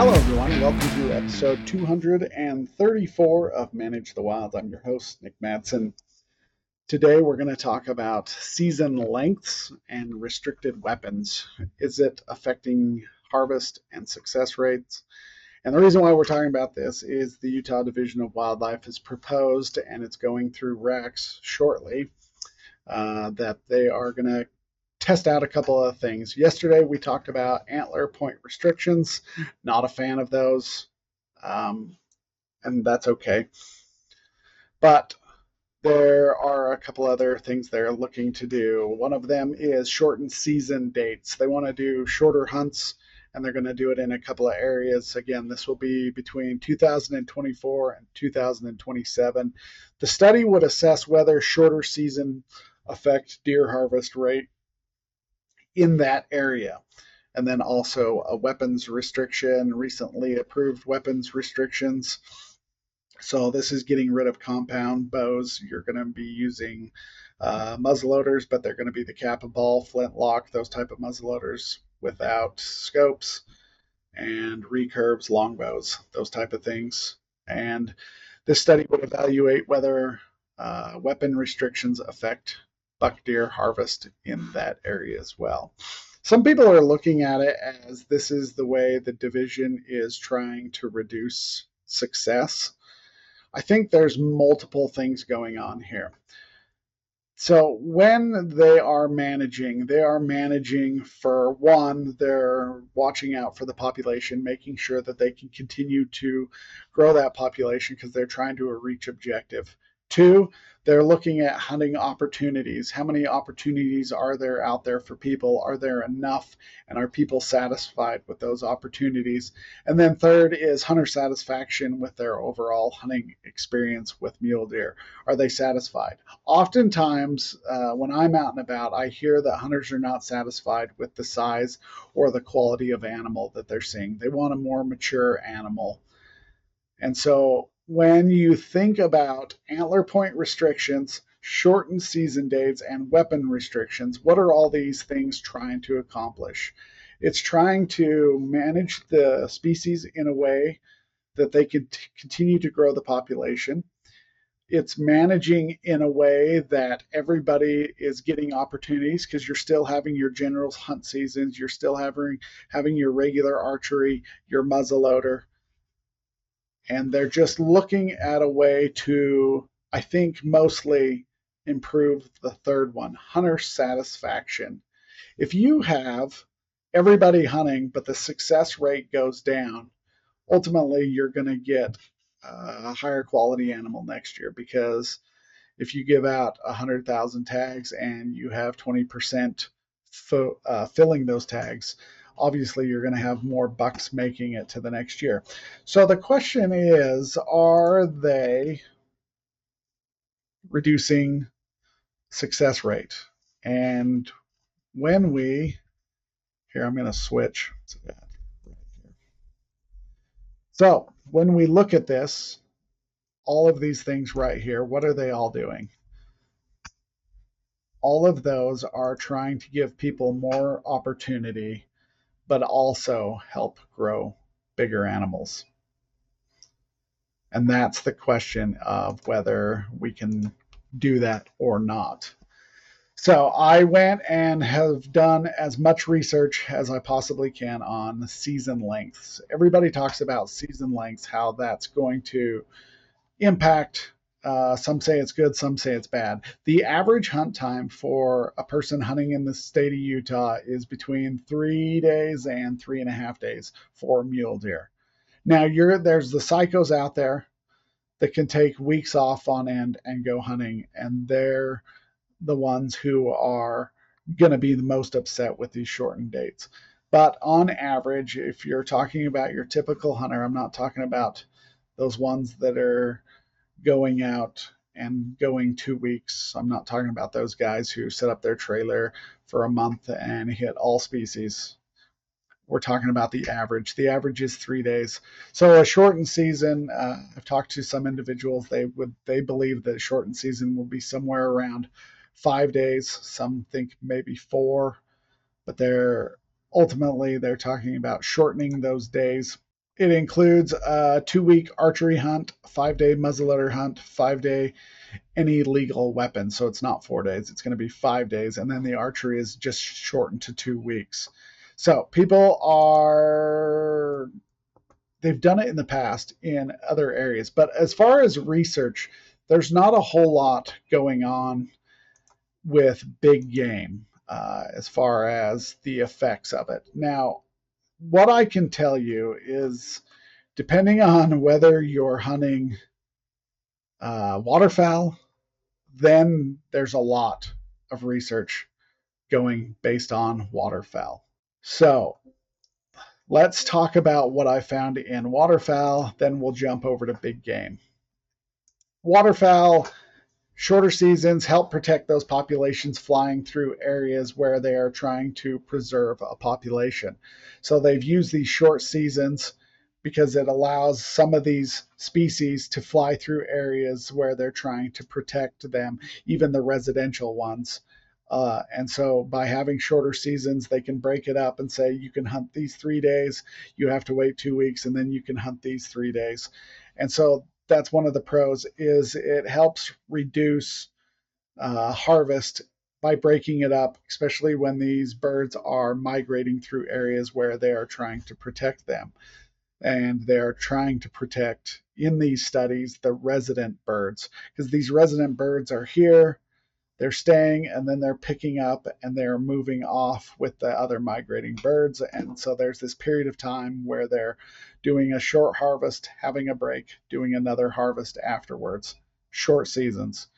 Hello, everyone, welcome to episode 234 of Manage the Wild. I'm your host, Nick Madsen. Today, we're going to talk about season lengths and restricted weapons. Is it affecting harvest and success rates? And the reason why we're talking about this is the Utah Division of Wildlife has proposed, and it's going through RACs shortly, uh, that they are going to test out a couple of things. Yesterday we talked about antler point restrictions. Not a fan of those, um, and that's okay. But there are a couple other things they're looking to do. One of them is shortened season dates. They want to do shorter hunts and they're going to do it in a couple of areas. Again, this will be between 2024 and 2027. The study would assess whether shorter season affect deer harvest rate in that area. And then also a weapons restriction, recently approved weapons restrictions. So this is getting rid of compound bows. You're going to be using uh, muzzleloaders, but they're going to be the cap and ball, flintlock, those type of muzzleloaders without scopes and recurves, longbows, those type of things. And this study would evaluate whether uh, weapon restrictions affect buck deer harvest in that area as well. Some people are looking at it as this is the way the division is trying to reduce success. I think there's multiple things going on here. So when they are managing, they are managing for one, they're watching out for the population, making sure that they can continue to grow that population because they're trying to reach objective. Two, they're looking at hunting opportunities. How many opportunities are there out there for people? Are there enough? And are people satisfied with those opportunities? And then third is hunter satisfaction with their overall hunting experience with mule deer. Are they satisfied? Oftentimes, uh, when I'm out and about, I hear that hunters are not satisfied with the size or the quality of animal that they're seeing. They want a more mature animal. And so when you think about antler point restrictions, shortened season dates, and weapon restrictions, what are all these things trying to accomplish? It's trying to manage the species in a way that they can t- continue to grow the population. It's managing in a way that everybody is getting opportunities because you're still having your general hunt seasons, you're still having having your regular archery, your muzzleloader, and they're just looking at a way to, I think, mostly improve the third one hunter satisfaction. If you have everybody hunting, but the success rate goes down, ultimately you're going to get a higher quality animal next year because if you give out 100,000 tags and you have 20% fo- uh, filling those tags, obviously you're going to have more bucks making it to the next year. So the question is are they reducing success rate? And when we, here I'm going to switch. So when we look at this, all of these things right here, what are they all doing? All of those are trying to give people more opportunity but also help grow bigger animals. And that's the question of whether we can do that or not. So I went and have done as much research as I possibly can on season lengths. Everybody talks about season lengths, how that's going to impact uh, some say it's good, some say it's bad. The average hunt time for a person hunting in the state of Utah is between three days and three and a half days for mule deer. Now, there's the psychos out there that can take weeks off on end and go hunting, and they're the ones who are going to be the most upset with these shortened dates. But on average, if you're talking about your typical hunter, I'm not talking about those ones that are going out and going two weeks. I'm not talking about those guys who set up their trailer for a month and hit all species. We're talking about the average. The average is three days. So a shortened season. Uh, I've talked to some individuals. They would they believe that shortened season will be somewhere around five days. Some think maybe four, but they're ultimately they're talking about shortening those days it includes a two week archery hunt, five day muzzleloader hunt, five day any legal weapon. So it's not four days, it's going to be five days. And then the archery is just shortened to two weeks. So people are, they've done it in the past in other areas. But as far as research, there's not a whole lot going on with big game uh, as far as the effects of it. Now, what I can tell you is depending on whether you're hunting uh, waterfowl, then there's a lot of research going based on waterfowl. So let's talk about what I found in waterfowl, then we'll jump over to big game. Waterfowl, shorter seasons help protect those populations flying through areas where they are trying to preserve a population. So they've used these short seasons because it allows some of these species to fly through areas where they're trying to protect them, even the residential ones. Uh, and so by having shorter seasons, they can break it up and say, you can hunt these three days, you have to wait two weeks, and then you can hunt these three days. And so that's one of the pros is it helps reduce uh, harvest by breaking it up, especially when these birds are migrating through areas where they are trying to protect them. And they're trying to protect in these studies the resident birds because these resident birds are here they're staying and then they're picking up and they're moving off with the other migrating birds. And so there's this period of time where they're doing a short harvest having a break doing another harvest afterwards. Short seasons.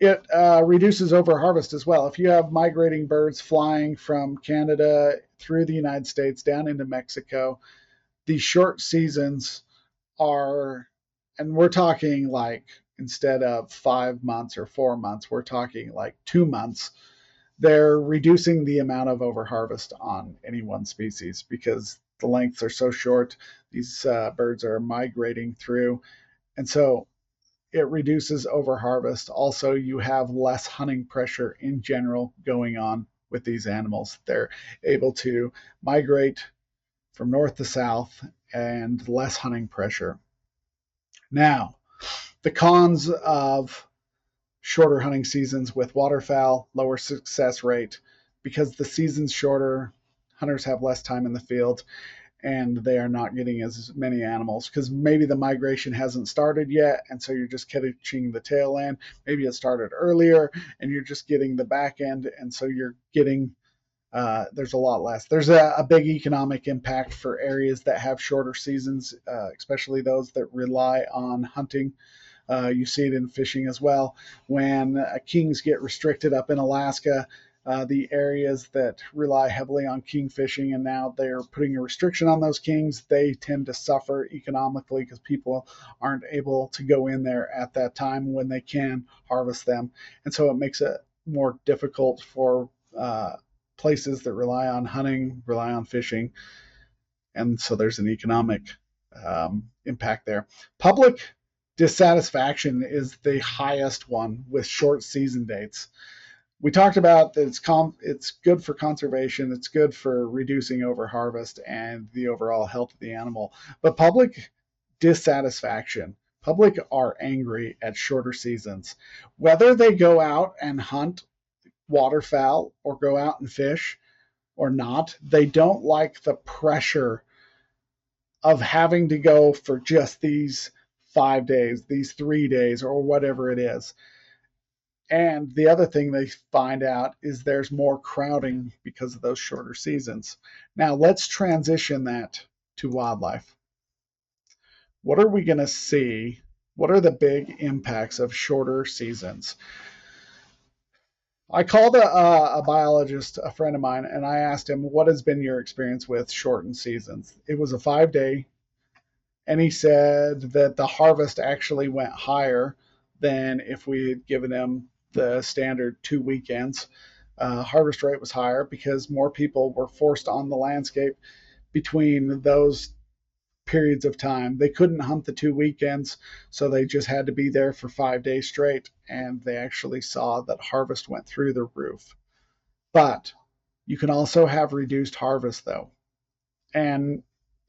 It uh, reduces overharvest as well. If you have migrating birds flying from canada through the united states down into mexico these short seasons are, and we're talking like instead of five months or four months, we're talking like two months. They're reducing the amount of overharvest on any one species because the lengths are so short. These uh, birds are migrating through. And so it reduces overharvest. Also, you have less hunting pressure in general going on with these animals. They're able to migrate from north to south and less hunting pressure. Now, the cons of shorter hunting seasons with waterfowl, lower success rate because the season's shorter, hunters have less time in the field and they are not getting as many animals because maybe the migration hasn't started yet and so you're just catching the tail end maybe it started earlier and you're just getting the back end and so you're getting uh, there's a lot less. There's a, a, big economic impact for areas that have shorter seasons, uh, especially those that rely on hunting. Uh, you see it in fishing as well. When uh, kings get restricted up in Alaska, uh, the areas that rely heavily on king fishing and now they're putting a restriction on those kings, they tend to suffer economically because people aren't able to go in there at that time when they can harvest them. And so it makes it more difficult for uh, places that rely on hunting, rely on fishing, and so there's an economic um, impact there. Public dissatisfaction is the highest one with short season dates. We talked about that it's com- it's good for conservation, it's good for reducing overharvest and the overall health of the animal. But public dissatisfaction, public are angry at shorter seasons. Whether they go out and hunt waterfowl or go out and fish or not. They don't like the pressure of having to go for just these five days, these three days, or whatever it is. And the other thing they find out is there's more crowding because of those shorter seasons. Now, let's transition that to wildlife. What are we going to see? What are the big impacts of shorter seasons? I called a, a, biologist, a friend of mine, and I asked him, What has been your experience with shortened seasons? It was a five day, and he said that the harvest actually went higher than if we had given him the standard two weekends. Uh, harvest rate was higher because more people were forced on the landscape between those periods of time. They couldn't hunt the two weekends, so they just had to be there for five days straight, and they actually saw that harvest went through the roof. But you can also have reduced harvest, though. And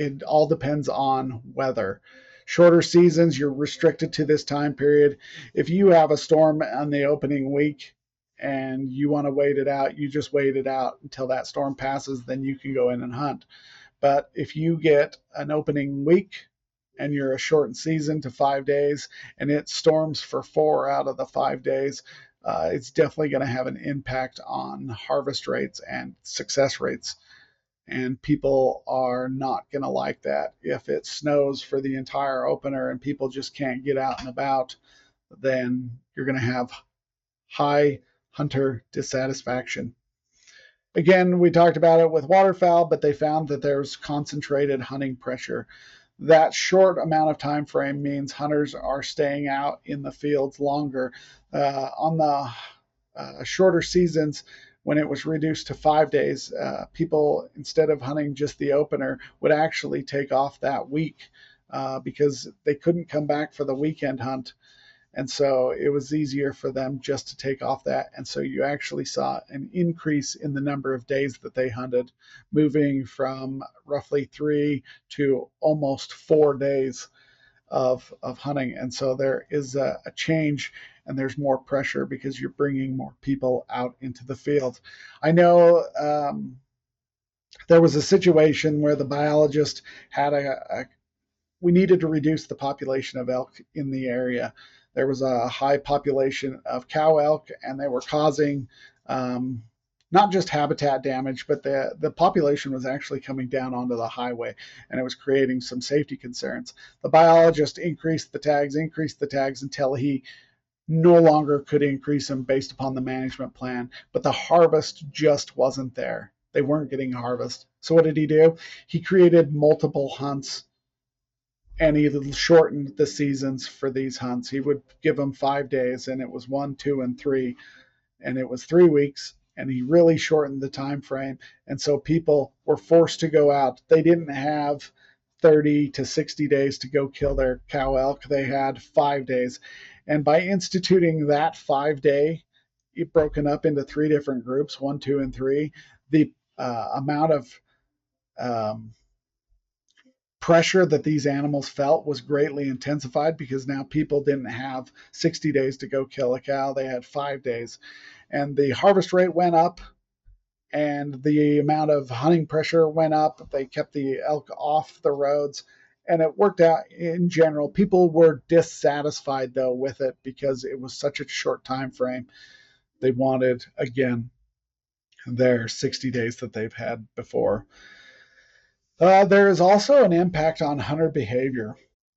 it all depends on weather. Shorter seasons, you're restricted to this time period. If you have a storm on the opening week and you want to wait it out, you just wait it out until that storm passes, then you can go in and hunt. But if you get an opening week and you're a shortened season to five days and it storms for four out of the five days, uh, it's definitely going to have an impact on harvest rates and success rates. And people are not going to like that. If it snows for the entire opener and people just can't get out and about, then you're going to have high hunter dissatisfaction. Again, we talked about it with waterfowl, but they found that there's concentrated hunting pressure. That short amount of time frame means hunters are staying out in the fields longer. Uh, on the uh, shorter seasons, when it was reduced to five days, uh, people, instead of hunting just the opener, would actually take off that week uh, because they couldn't come back for the weekend hunt. And so it was easier for them just to take off that. And so you actually saw an increase in the number of days that they hunted, moving from roughly three to almost four days of, of hunting. And so there is a, a change and there's more pressure because you're bringing more people out into the field. I know um, there was a situation where the biologist had a, a we needed to reduce the population of elk in the area there was a high population of cow elk, and they were causing um, not just habitat damage, but the, the population was actually coming down onto the highway and it was creating some safety concerns. The biologist increased the tags, increased the tags until he no longer could increase them based upon the management plan, but the harvest just wasn't there. They weren't getting harvest. So what did he do? He created multiple hunts and he shortened the seasons for these hunts. He would give them five days, and it was one, two, and three, and it was three weeks. And he really shortened the time frame, and so people were forced to go out. They didn't have 30 to 60 days to go kill their cow elk. They had five days, and by instituting that five day, broken up into three different groups, one, two, and three. The uh, amount of um, pressure that these animals felt was greatly intensified because now people didn't have 60 days to go kill a cow, they had five days. And the harvest rate went up and the amount of hunting pressure went up. They kept the elk off the roads and it worked out in general. People were dissatisfied though with it because it was such a short time frame. They wanted again their 60 days that they've had before. Uh, there is also an impact on hunter behavior.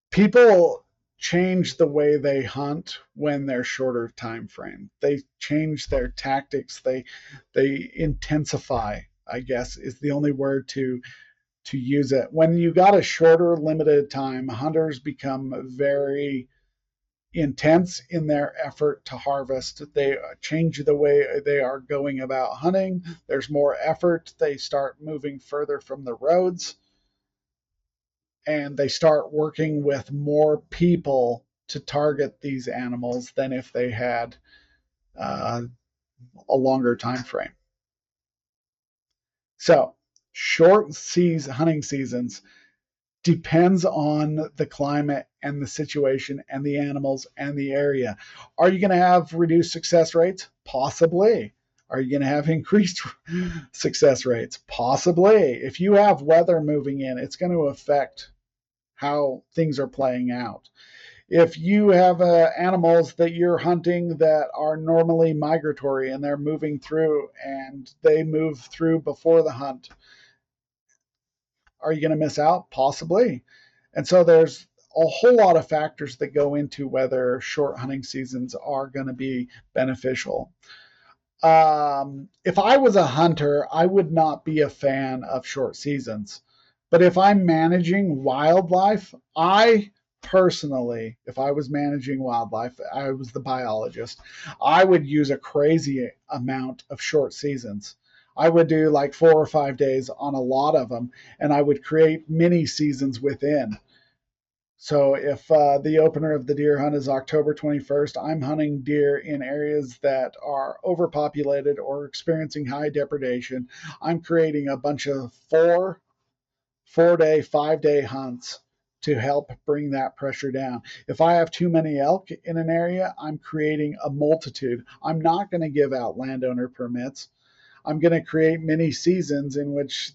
People change the way they hunt when they're shorter time frame. They change their tactics. They they intensify. I guess is the only word to to use it. When you got a shorter limited time, hunters become very intense in their effort to harvest. They change the way they are going about hunting. There's more effort. They start moving further from the roads and they start working with more people to target these animals than if they had uh, a longer time frame. So, short season hunting seasons depends on the climate and the situation and the animals and the area. Are you going to have reduced success rates? Possibly. Are you going to have increased success rates? Possibly. If you have weather moving in, it's going to affect how things are playing out. If you have uh, animals that you're hunting that are normally migratory and they're moving through and they move through before the hunt, are you going to miss out? Possibly. And so there's a whole lot of factors that go into whether short hunting seasons are going to be beneficial. Um, if I was a hunter, I would not be a fan of short seasons. But if I'm managing wildlife, I personally, if I was managing wildlife, I was the biologist, I would use a crazy amount of short seasons. I would do like four or five days on a lot of them, and I would create mini seasons within. So if uh, the opener of the deer hunt is October 21st, I'm hunting deer in areas that are overpopulated or experiencing high depredation. I'm creating a bunch of four four day, five day hunts to help bring that pressure down. If I have too many elk in an area, I'm creating a multitude. I'm not going to give out landowner permits. I'm going to create many seasons in which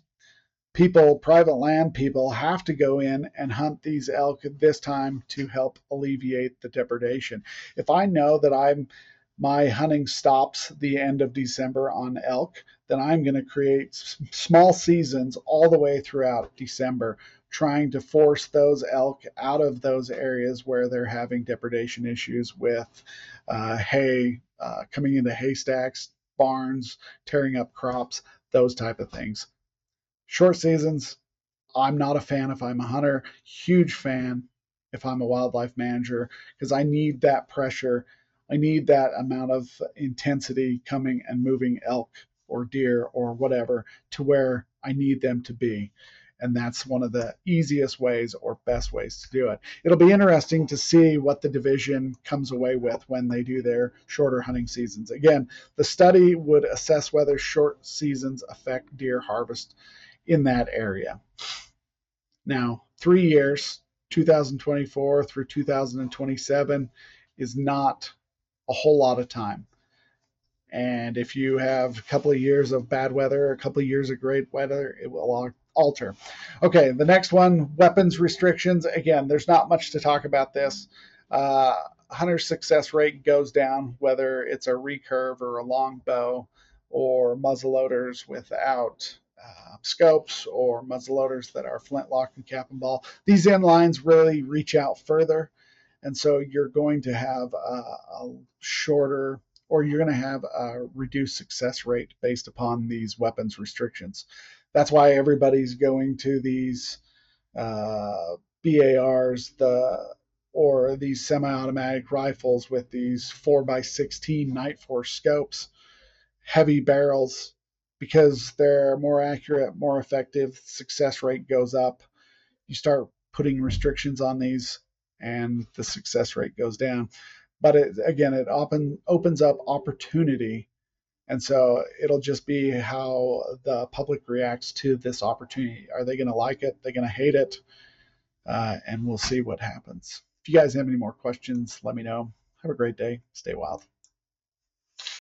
people, private land people, have to go in and hunt these elk this time to help alleviate the depredation. If I know that I'm my hunting stops the end of December on elk, then I'm going to create small seasons all the way throughout December, trying to force those elk out of those areas where they're having depredation issues with uh, hay uh, coming into haystacks, barns, tearing up crops, those type of things. Short seasons, I'm not a fan if I'm a hunter, huge fan if I'm a wildlife manager because I need that pressure I need that amount of intensity coming and moving elk or deer or whatever to where I need them to be. And that's one of the easiest ways or best ways to do it. It'll be interesting to see what the division comes away with when they do their shorter hunting seasons. Again, the study would assess whether short seasons affect deer harvest in that area. Now, three years, 2024 through 2027, is not a whole lot of time. And if you have a couple of years of bad weather, a couple of years of great weather, it will alter. Okay, the next one weapons restrictions. Again, there's not much to talk about this. Uh, hunter success rate goes down, whether it's a recurve or a long bow or muzzleloaders without uh, scopes or muzzleloaders that are flintlock and cap and ball. These inlines really reach out further and so you're going to have a, a shorter or you're going to have a reduced success rate based upon these weapons restrictions. That's why everybody's going to these uh, BARs, the or these semi-automatic rifles with these 4x16 Nightforce scopes, heavy barrels, because they're more accurate, more effective. Success rate goes up. You start putting restrictions on these and the success rate goes down. But it, again, it open, opens up opportunity. And so it'll just be how the public reacts to this opportunity. Are they going to like it? They're they going to hate it? Uh, and we'll see what happens. If you guys have any more questions, let me know. Have a great day. Stay wild.